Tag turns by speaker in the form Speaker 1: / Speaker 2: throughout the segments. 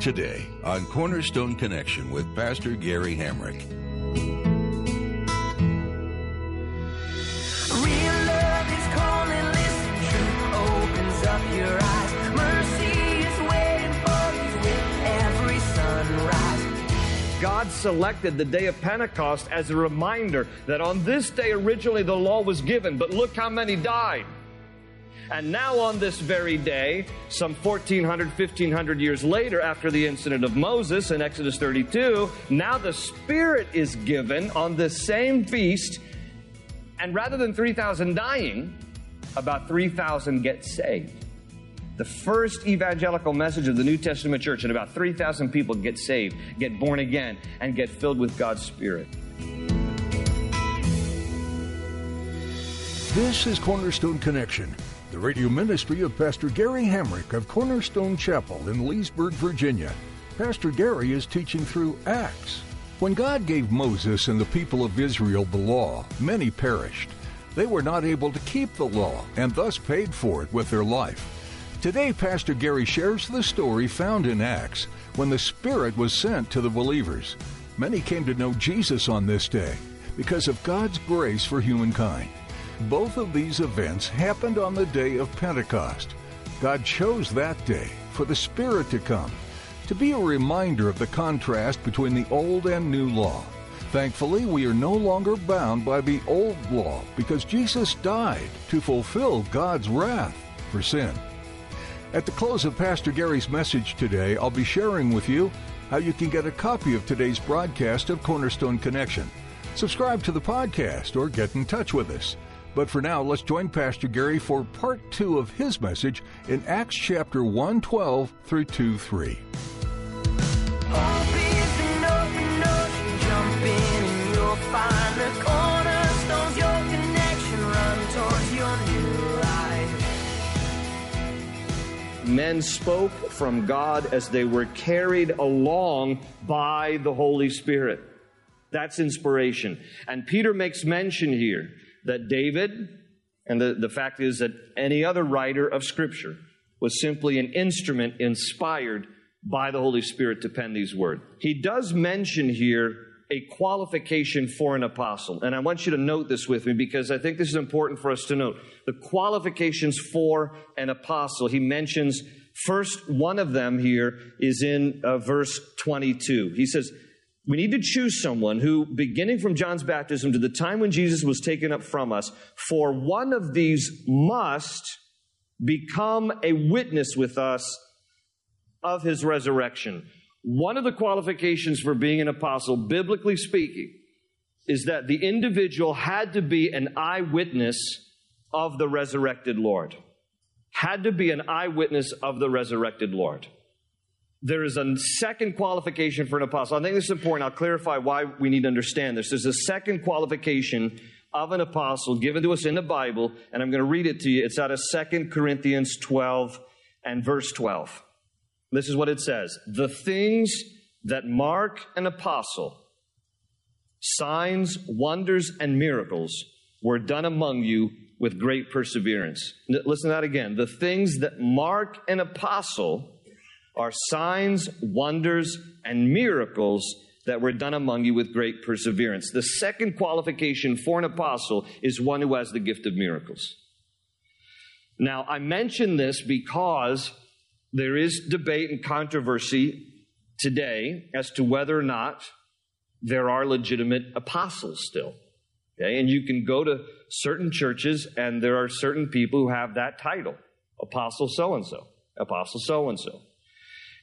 Speaker 1: Today on Cornerstone Connection with Pastor Gary Hamrick.
Speaker 2: Real love is calling, listen, truth opens up your eyes. Mercy is waiting for you with every sunrise.
Speaker 3: God selected the day of Pentecost as a reminder that on this day originally the law was given, but look how many died. And now, on this very day, some 1400, 1500 years later, after the incident of Moses in Exodus 32, now the Spirit is given on this same feast. And rather than 3,000 dying, about 3,000 get saved. The first evangelical message of the New Testament church, and about 3,000 people get saved, get born again, and get filled with God's Spirit.
Speaker 4: This is Cornerstone Connection, the radio ministry of Pastor Gary Hamrick of Cornerstone Chapel in Leesburg, Virginia. Pastor Gary is teaching through Acts. When God gave Moses and the people of Israel the law, many perished. They were not able to keep the law and thus paid for it with their life. Today, Pastor Gary shares the story found in Acts when the Spirit was sent to the believers. Many came to know Jesus on this day because of God's grace for humankind. Both of these events happened on the day of Pentecost. God chose that day for the Spirit to come, to be a reminder of the contrast between the old and new law. Thankfully, we are no longer bound by the old law because Jesus died to fulfill God's wrath for sin. At the close of Pastor Gary's message today, I'll be sharing with you how you can get a copy of today's broadcast of Cornerstone Connection. Subscribe to the podcast or get in touch with us. But for now, let's join Pastor Gary for part two of his message in Acts chapter 1 12 through 2 3.
Speaker 2: Hope is an open ocean, jump in and you'll find the cornerstones, your connection, run towards your new life.
Speaker 3: Men spoke from God as they were carried along by the Holy Spirit. That's inspiration. And Peter makes mention here that David, and the, the fact is that any other writer of Scripture, was simply an instrument inspired by the Holy Spirit to pen these words. He does mention here a qualification for an apostle. And I want you to note this with me because I think this is important for us to note. The qualifications for an apostle, he mentions first one of them here is in uh, verse 22. He says, we need to choose someone who, beginning from John's baptism to the time when Jesus was taken up from us, for one of these must become a witness with us of his resurrection. One of the qualifications for being an apostle, biblically speaking, is that the individual had to be an eyewitness of the resurrected Lord. Had to be an eyewitness of the resurrected Lord. There is a second qualification for an apostle. I think this is important. I'll clarify why we need to understand this. There's a second qualification of an apostle given to us in the Bible, and I'm going to read it to you. It's out of 2 Corinthians 12 and verse 12. This is what it says The things that mark an apostle, signs, wonders, and miracles, were done among you with great perseverance. Listen to that again. The things that mark an apostle are signs, wonders, and miracles that were done among you with great perseverance. The second qualification for an apostle is one who has the gift of miracles. Now, I mention this because there is debate and controversy today as to whether or not there are legitimate apostles still. Okay? And you can go to certain churches and there are certain people who have that title Apostle so and so, Apostle so and so.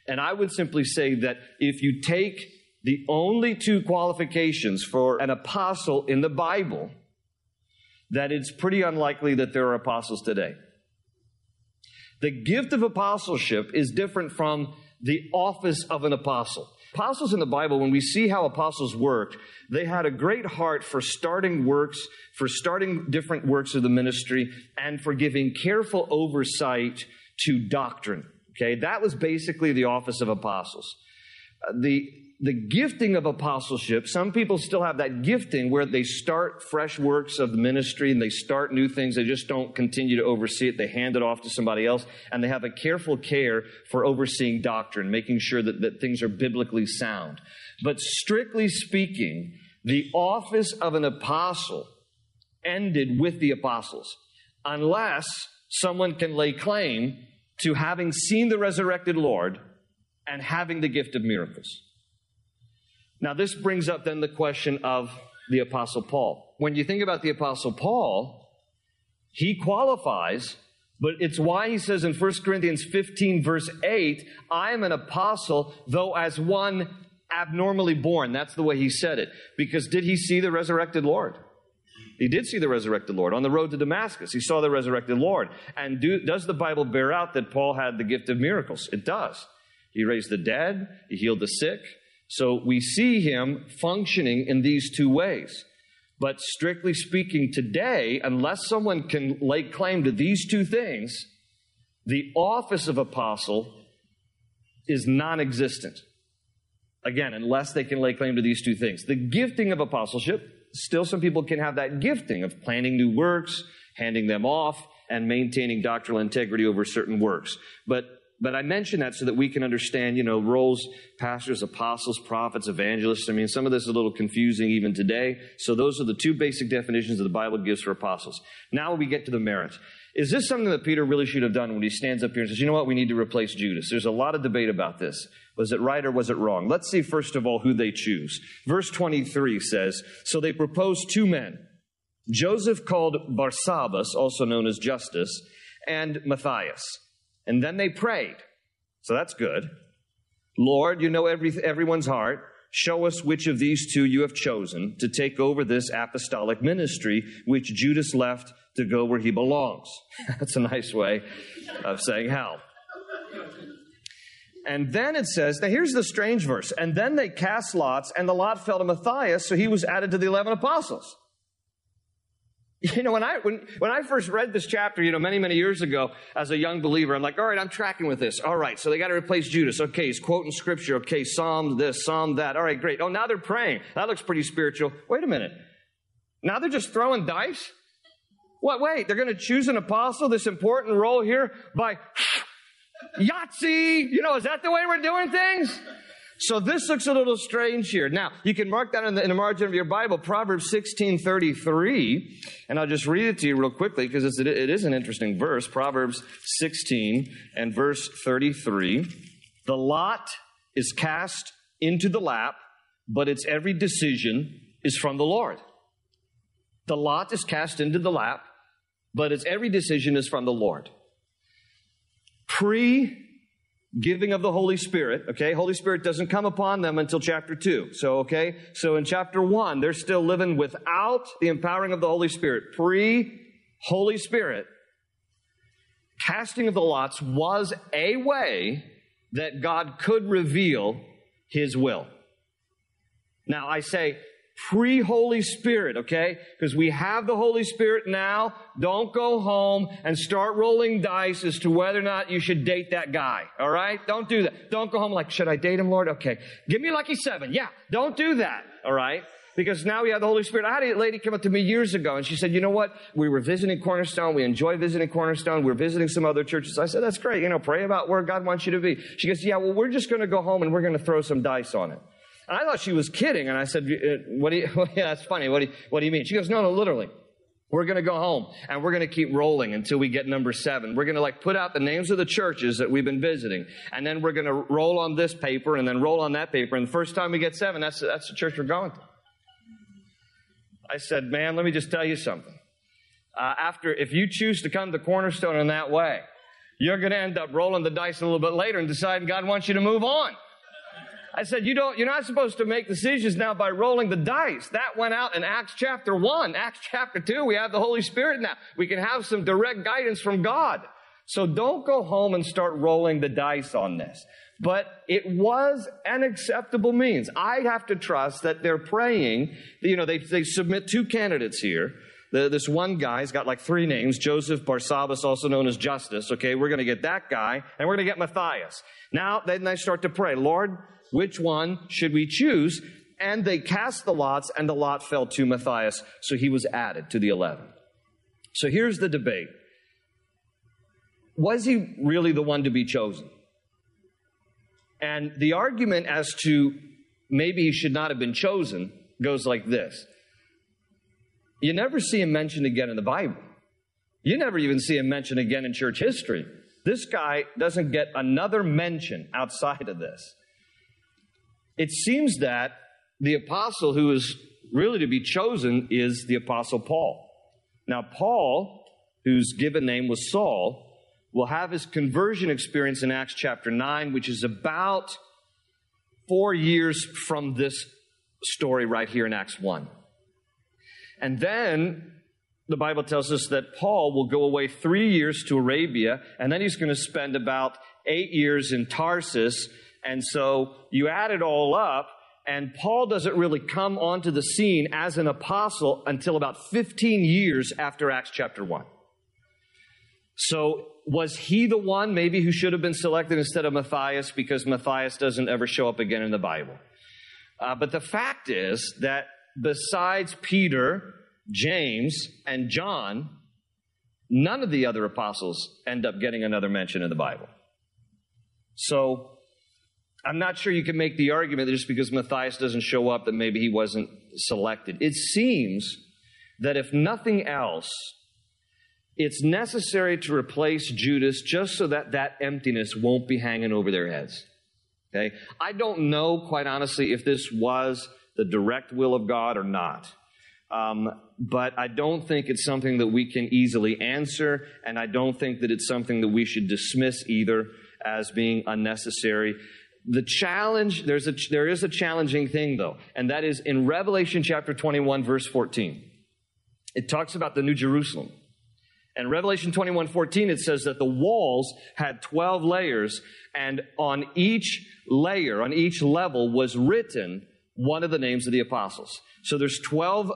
Speaker 3: And I would simply say that if you take the only two qualifications for an apostle in the Bible, that it's pretty unlikely that there are apostles today. The gift of apostleship is different from the office of an apostle. Apostles in the Bible, when we see how apostles worked, they had a great heart for starting works, for starting different works of the ministry, and for giving careful oversight to doctrine. Okay, that was basically the office of apostles. Uh, the the gifting of apostleship, some people still have that gifting where they start fresh works of the ministry and they start new things. They just don't continue to oversee it. They hand it off to somebody else and they have a careful care for overseeing doctrine, making sure that, that things are biblically sound. But strictly speaking, the office of an apostle ended with the apostles unless someone can lay claim to having seen the resurrected Lord and having the gift of miracles. Now, this brings up then the question of the Apostle Paul. When you think about the Apostle Paul, he qualifies, but it's why he says in 1 Corinthians 15, verse 8, I am an apostle, though as one abnormally born. That's the way he said it. Because did he see the resurrected Lord? He did see the resurrected Lord on the road to Damascus. He saw the resurrected Lord. And do, does the Bible bear out that Paul had the gift of miracles? It does. He raised the dead, he healed the sick, so we see him functioning in these two ways. But strictly speaking, today, unless someone can lay claim to these two things, the office of apostle is non existent. Again, unless they can lay claim to these two things. The gifting of apostleship, still some people can have that gifting of planning new works, handing them off, and maintaining doctrinal integrity over certain works. But but I mention that so that we can understand, you know, roles, pastors, apostles, prophets, evangelists. I mean, some of this is a little confusing even today. So those are the two basic definitions that the Bible gives for apostles. Now we get to the merits. Is this something that Peter really should have done when he stands up here and says, you know what, we need to replace Judas? There's a lot of debate about this. Was it right or was it wrong? Let's see, first of all, who they choose. Verse 23 says, So they proposed two men, Joseph called Barsabbas, also known as Justus, and Matthias. And then they prayed. So that's good. Lord, you know every, everyone's heart. Show us which of these two you have chosen to take over this apostolic ministry, which Judas left to go where he belongs. That's a nice way of saying how. And then it says, now here's the strange verse. And then they cast lots, and the lot fell to Matthias, so he was added to the 11 apostles. You know, when I, when, when I first read this chapter, you know, many, many years ago, as a young believer, I'm like, all right, I'm tracking with this. All right, so they got to replace Judas. Okay, he's quoting scripture. Okay, Psalm this, Psalm that. All right, great. Oh, now they're praying. That looks pretty spiritual. Wait a minute. Now they're just throwing dice? What, wait, they're going to choose an apostle, this important role here, by Yahtzee. You know, is that the way we're doing things? So this looks a little strange here. Now, you can mark that in the, in the margin of your Bible, Proverbs 16:33, and I'll just read it to you real quickly because it is an interesting verse. Proverbs 16 and verse 33. The lot is cast into the lap, but its every decision is from the Lord. The lot is cast into the lap, but its every decision is from the Lord. Pre giving of the Holy Spirit, okay? Holy Spirit doesn't come upon them until chapter 2. So, okay? So in chapter 1, they're still living without the empowering of the Holy Spirit. Pre Holy Spirit, casting of the lots was a way that God could reveal his will. Now, I say pre Holy Spirit, okay? Because we have the Holy Spirit now. Don't go home and start rolling dice as to whether or not you should date that guy, all right? Don't do that. Don't go home like, should I date him, Lord? Okay. Give me lucky seven. Yeah. Don't do that, all right? Because now we have the Holy Spirit. I had a lady come up to me years ago and she said, you know what? We were visiting Cornerstone. We enjoy visiting Cornerstone. We're visiting some other churches. I said, that's great. You know, pray about where God wants you to be. She goes, yeah, well, we're just going to go home and we're going to throw some dice on it. And I thought she was kidding. And I said, uh, what do you, yeah, that's funny. What do you, what do you mean? She goes, no, no, literally. We're going to go home and we're going to keep rolling until we get number seven. We're going to like put out the names of the churches that we've been visiting. And then we're going to roll on this paper and then roll on that paper. And the first time we get seven, that's, that's the church we're going to. I said, man, let me just tell you something. Uh, after, if you choose to come to Cornerstone in that way, you're going to end up rolling the dice a little bit later and deciding God wants you to move on. I said, you don't, you're not supposed to make decisions now by rolling the dice. That went out in Acts chapter 1. Acts chapter 2, we have the Holy Spirit now. We can have some direct guidance from God. So don't go home and start rolling the dice on this. But it was an acceptable means. I have to trust that they're praying. You know, they, they submit two candidates here. The, this one guy's got like three names Joseph Barsabbas, also known as Justus. Okay, we're going to get that guy, and we're going to get Matthias. Now, then they start to pray, Lord, which one should we choose? And they cast the lots, and the lot fell to Matthias, so he was added to the 11. So here's the debate Was he really the one to be chosen? And the argument as to maybe he should not have been chosen goes like this You never see him mentioned again in the Bible, you never even see him mentioned again in church history. This guy doesn't get another mention outside of this. It seems that the apostle who is really to be chosen is the apostle Paul. Now, Paul, whose given name was Saul, will have his conversion experience in Acts chapter 9, which is about four years from this story right here in Acts 1. And then the Bible tells us that Paul will go away three years to Arabia, and then he's going to spend about eight years in Tarsus. And so you add it all up, and Paul doesn't really come onto the scene as an apostle until about 15 years after Acts chapter 1. So was he the one maybe who should have been selected instead of Matthias because Matthias doesn't ever show up again in the Bible? Uh, but the fact is that besides Peter, James, and John, none of the other apostles end up getting another mention in the Bible. So I'm not sure you can make the argument that just because Matthias doesn't show up that maybe he wasn't selected. It seems that if nothing else, it's necessary to replace Judas just so that that emptiness won't be hanging over their heads. Okay? I don't know, quite honestly, if this was the direct will of God or not. Um, but I don't think it's something that we can easily answer, and I don't think that it's something that we should dismiss either as being unnecessary. The challenge, there's a, there is a challenging thing though, and that is in Revelation chapter 21, verse 14. It talks about the New Jerusalem. And Revelation 21, 14, it says that the walls had 12 layers, and on each layer, on each level, was written one of the names of the apostles. So there's 12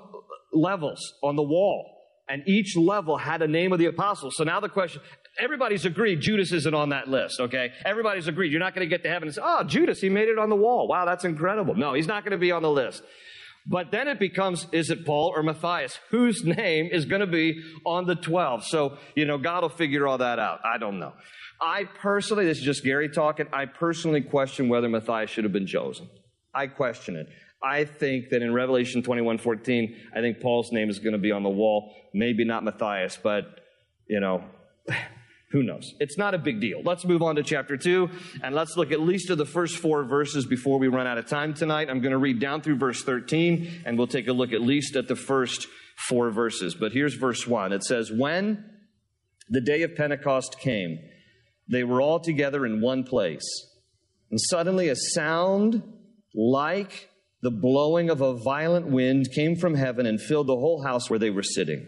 Speaker 3: levels on the wall, and each level had a name of the apostle. So now the question, everybody's agreed Judas isn't on that list, okay? Everybody's agreed. You're not going to get to heaven and say, oh, Judas, he made it on the wall. Wow, that's incredible. No, he's not going to be on the list. But then it becomes, is it Paul or Matthias? Whose name is going to be on the 12? So, you know, God will figure all that out. I don't know. I personally, this is just Gary talking, I personally question whether Matthias should have been chosen. I question it. I think that in Revelation 21 14, I think Paul's name is going to be on the wall. Maybe not Matthias, but, you know, who knows? It's not a big deal. Let's move on to chapter 2, and let's look at least of the first four verses before we run out of time tonight. I'm going to read down through verse 13, and we'll take a look at least at the first four verses. But here's verse 1. It says, When the day of Pentecost came, they were all together in one place. And suddenly a sound like the blowing of a violent wind came from heaven and filled the whole house where they were sitting.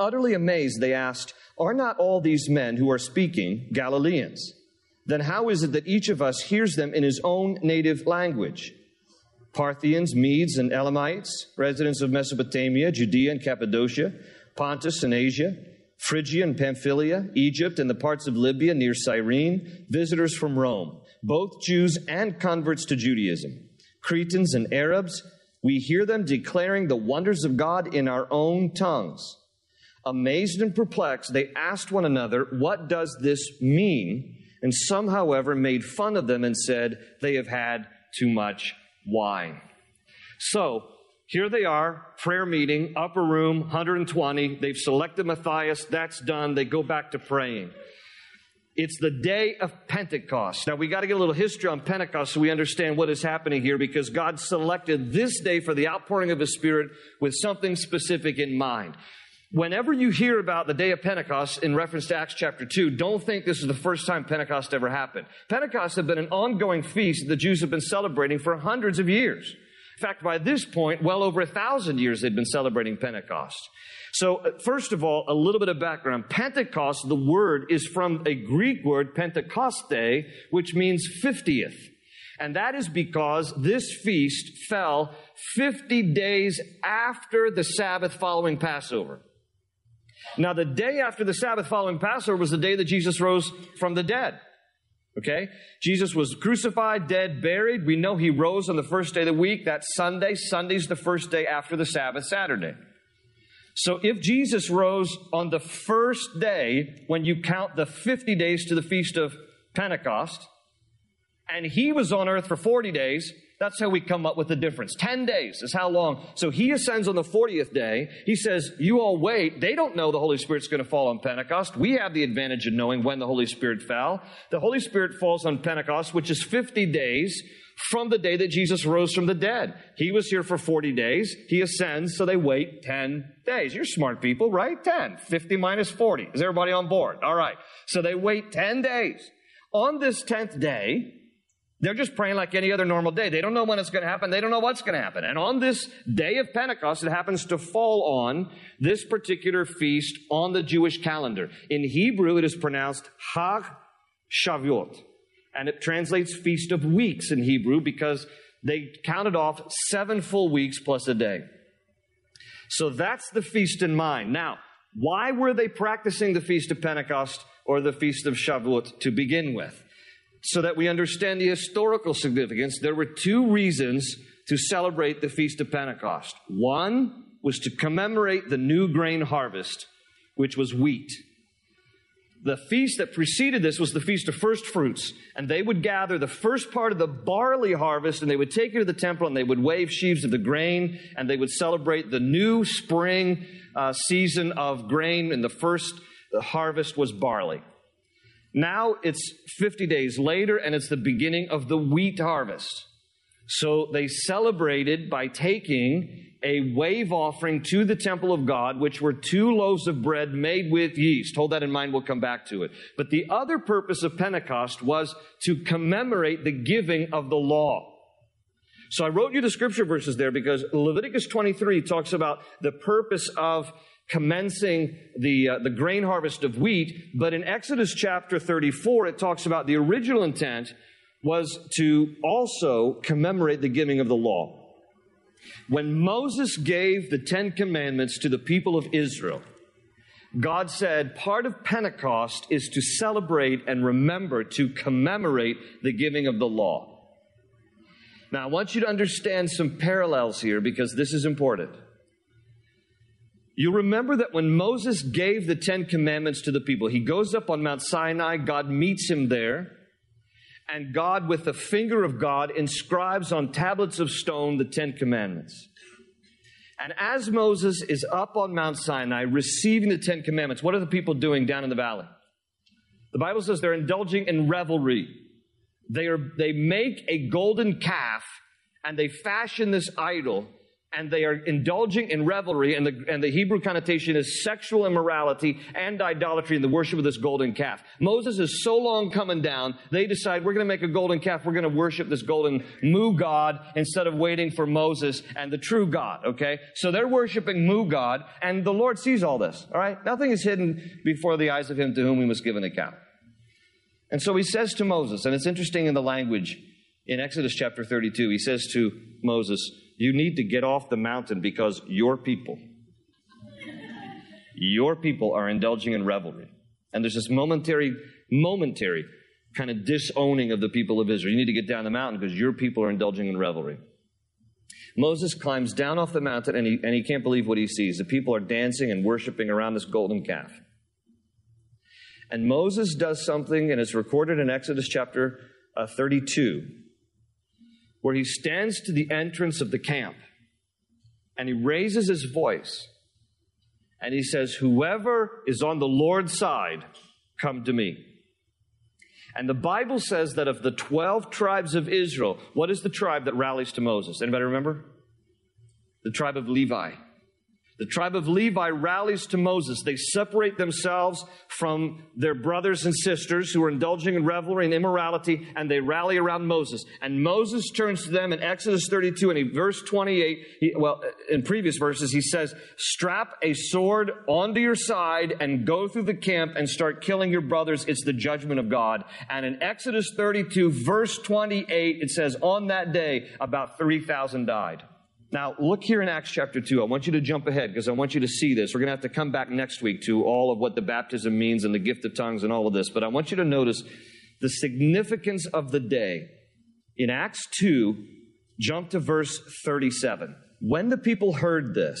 Speaker 3: Utterly amazed, they asked, Are not all these men who are speaking Galileans? Then how is it that each of us hears them in his own native language? Parthians, Medes, and Elamites, residents of Mesopotamia, Judea and Cappadocia, Pontus and Asia, Phrygia and Pamphylia, Egypt and the parts of Libya near Cyrene, visitors from Rome, both Jews and converts to Judaism Cretans and Arabs, we hear them declaring the wonders of God in our own tongues. Amazed and perplexed, they asked one another, What does this mean? And some, however, made fun of them and said, They have had too much wine. So, here they are, prayer meeting, upper room, 120. They've selected Matthias. That's done. They go back to praying It's the day of Pentecost. Now we got to get a little history on Pentecost so we understand what is happening here because God selected this day for the outpouring of His Spirit with something specific in mind. Whenever you hear about the day of Pentecost in reference to Acts chapter 2, don't think this is the first time Pentecost ever happened. Pentecost had been an ongoing feast that the Jews have been celebrating for hundreds of years. In fact, by this point, well over a thousand years they'd been celebrating Pentecost. So, uh, first of all, a little bit of background. Pentecost, the word is from a Greek word, Pentecoste, which means 50th. And that is because this feast fell 50 days after the Sabbath following Passover. Now, the day after the Sabbath following Passover was the day that Jesus rose from the dead. Okay? Jesus was crucified, dead, buried. We know he rose on the first day of the week. That's Sunday. Sunday's the first day after the Sabbath, Saturday. So if Jesus rose on the first day, when you count the 50 days to the Feast of Pentecost, and he was on earth for 40 days, that's how we come up with the difference. 10 days is how long. So he ascends on the 40th day. He says, you all wait. They don't know the Holy Spirit's going to fall on Pentecost. We have the advantage of knowing when the Holy Spirit fell. The Holy Spirit falls on Pentecost, which is 50 days from the day that Jesus rose from the dead. He was here for 40 days. He ascends, so they wait 10 days. You're smart people, right? 10. 50 minus 40. Is everybody on board? All right. So they wait 10 days. On this 10th day, they're just praying like any other normal day. They don't know when it's going to happen. They don't know what's going to happen. And on this day of Pentecost, it happens to fall on this particular feast on the Jewish calendar. In Hebrew, it is pronounced Hag Shavuot. And it translates Feast of Weeks in Hebrew because they counted off seven full weeks plus a day. So that's the feast in mind. Now, why were they practicing the Feast of Pentecost or the Feast of Shavuot to begin with? So that we understand the historical significance, there were two reasons to celebrate the Feast of Pentecost. One was to commemorate the new grain harvest, which was wheat. The feast that preceded this was the Feast of First Fruits, and they would gather the first part of the barley harvest and they would take it to the temple and they would wave sheaves of the grain and they would celebrate the new spring uh, season of grain, and the first harvest was barley. Now it's 50 days later and it's the beginning of the wheat harvest. So they celebrated by taking a wave offering to the temple of God, which were two loaves of bread made with yeast. Hold that in mind, we'll come back to it. But the other purpose of Pentecost was to commemorate the giving of the law. So I wrote you the scripture verses there because Leviticus 23 talks about the purpose of commencing the, uh, the grain harvest of wheat. But in Exodus chapter 34, it talks about the original intent was to also commemorate the giving of the law. When Moses gave the Ten Commandments to the people of Israel, God said part of Pentecost is to celebrate and remember, to commemorate the giving of the law. Now, I want you to understand some parallels here because this is important. You remember that when Moses gave the Ten Commandments to the people, he goes up on Mount Sinai, God meets him there, and God, with the finger of God, inscribes on tablets of stone the Ten Commandments. And as Moses is up on Mount Sinai receiving the Ten Commandments, what are the people doing down in the valley? The Bible says they're indulging in revelry. They, are, they make a golden calf and they fashion this idol and they are indulging in revelry, and the, and the Hebrew connotation is sexual immorality and idolatry in the worship of this golden calf. Moses is so long coming down, they decide we're going to make a golden calf, we're going to worship this golden moo god instead of waiting for Moses and the true God, okay? So they're worshiping moo god, and the Lord sees all this, all right? Nothing is hidden before the eyes of him to whom we must give an account. And so he says to Moses, and it's interesting in the language in Exodus chapter 32, he says to Moses, you need to get off the mountain because your people, your people are indulging in revelry. And there's this momentary, momentary kind of disowning of the people of Israel. You need to get down the mountain because your people are indulging in revelry. Moses climbs down off the mountain and he, and he can't believe what he sees. The people are dancing and worshiping around this golden calf. And Moses does something, and it's recorded in Exodus chapter uh, 32 where he stands to the entrance of the camp and he raises his voice and he says, Whoever is on the Lord's side, come to me. And the Bible says that of the 12 tribes of Israel, what is the tribe that rallies to Moses? Anybody remember? The tribe of Levi. The tribe of Levi rallies to Moses. They separate themselves from their brothers and sisters who are indulging in revelry and immorality, and they rally around Moses. And Moses turns to them in Exodus 32 and in verse 28, he, well, in previous verses, he says, strap a sword onto your side and go through the camp and start killing your brothers. It's the judgment of God. And in Exodus 32 verse 28, it says, on that day, about 3,000 died. Now, look here in Acts chapter 2. I want you to jump ahead because I want you to see this. We're going to have to come back next week to all of what the baptism means and the gift of tongues and all of this. But I want you to notice the significance of the day. In Acts 2, jump to verse 37. When the people heard this,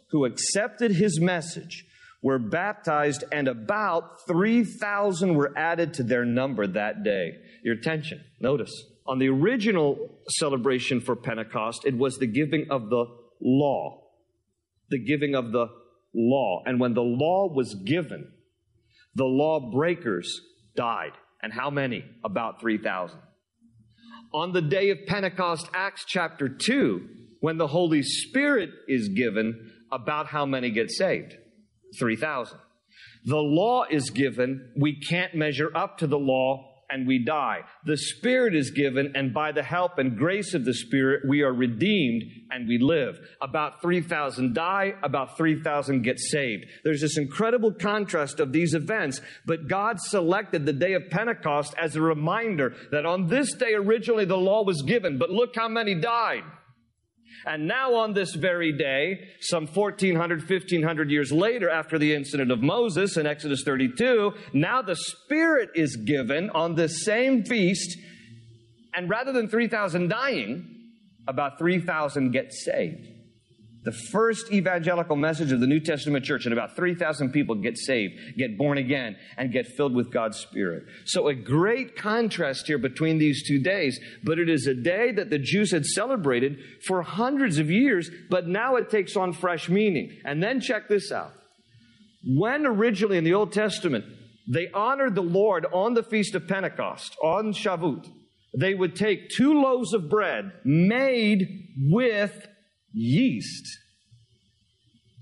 Speaker 3: who accepted his message were baptized, and about 3,000 were added to their number that day. Your attention, notice. On the original celebration for Pentecost, it was the giving of the law. The giving of the law. And when the law was given, the lawbreakers died. And how many? About 3,000. On the day of Pentecost, Acts chapter 2, when the Holy Spirit is given, about how many get saved? 3,000. The law is given. We can't measure up to the law and we die. The Spirit is given, and by the help and grace of the Spirit, we are redeemed and we live. About 3,000 die, about 3,000 get saved. There's this incredible contrast of these events, but God selected the day of Pentecost as a reminder that on this day originally the law was given, but look how many died. And now on this very day, some 1400, 1500 years later after the incident of Moses in Exodus 32, now the Spirit is given on this same feast. And rather than 3,000 dying, about 3,000 get saved the first evangelical message of the New Testament church, and about 3,000 people get saved, get born again, and get filled with God's Spirit. So, a great contrast here between these two days, but it is a day that the Jews had celebrated for hundreds of years, but now it takes on fresh meaning. And then check this out. When originally in the Old Testament, they honored the Lord on the Feast of Pentecost, on Shavuot, they would take two loaves of bread made with yeast.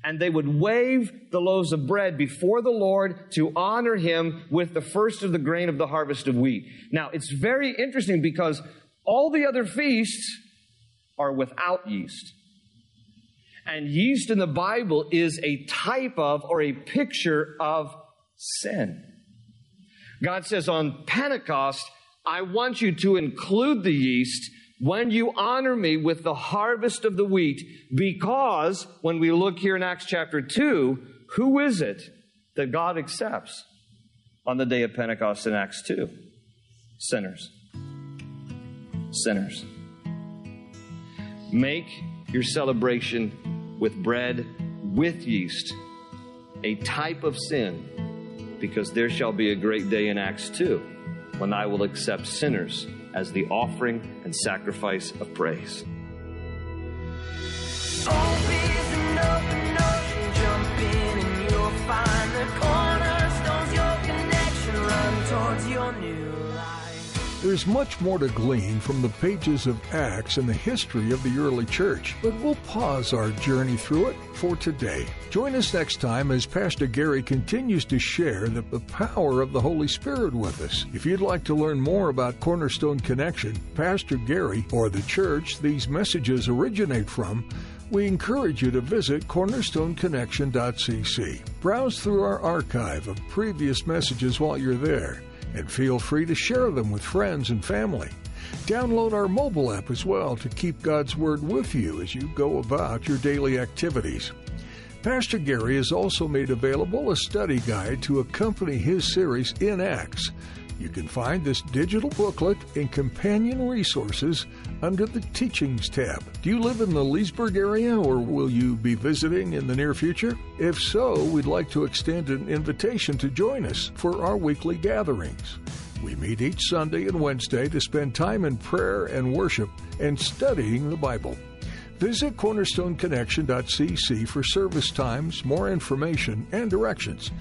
Speaker 3: And they would wave the loaves of bread before the Lord to honor him with the first of the grain of the harvest of wheat. Now, it's very interesting because all the other feasts are without yeast. And yeast in the Bible is a type of or a picture of sin. God says on Pentecost, I want you to include the yeast when you honor me with the harvest of the wheat, because when we look here in Acts chapter 2, who is it that God accepts on the day of Pentecost in Acts 2? Sinners. Sinners. Make your celebration with bread with yeast, a type of sin, because there shall be a great day in Acts 2 when I will accept sinners as the offering and sacrifice of praise.
Speaker 4: There's much more to glean from the pages of Acts and the history of the early church, but we'll pause our journey through it for today. Join us next time as Pastor Gary continues to share the, the power of the Holy Spirit with us. If you'd like to learn more about Cornerstone Connection, Pastor Gary, or the church these messages originate from, we encourage you to visit cornerstoneconnection.cc. Browse through our archive of previous messages while you're there and feel free to share them with friends and family. Download our mobile app as well to keep God's Word with you as you go about your daily activities. Pastor Gary has also made available a study guide to accompany his series in Acts. You can find this digital booklet and companion resources under the Teachings tab. Do you live in the Leesburg area or will you be visiting in the near future? If so, we'd like to extend an invitation to join us for our weekly gatherings. We meet each Sunday and Wednesday to spend time in prayer and worship and studying the Bible. Visit cornerstoneconnection.cc for service times, more information, and directions.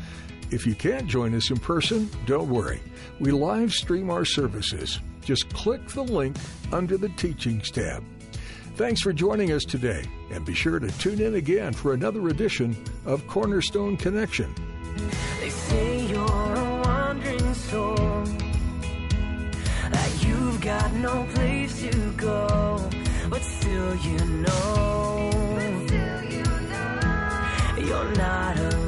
Speaker 4: If you can't join us in person, don't worry. We live stream our services. Just click the link under the Teachings tab. Thanks for joining us today, and be sure to tune in again for another edition of Cornerstone Connection.
Speaker 2: They say you're a wandering soul, that you've got no place to go, but still you know, you're not alone.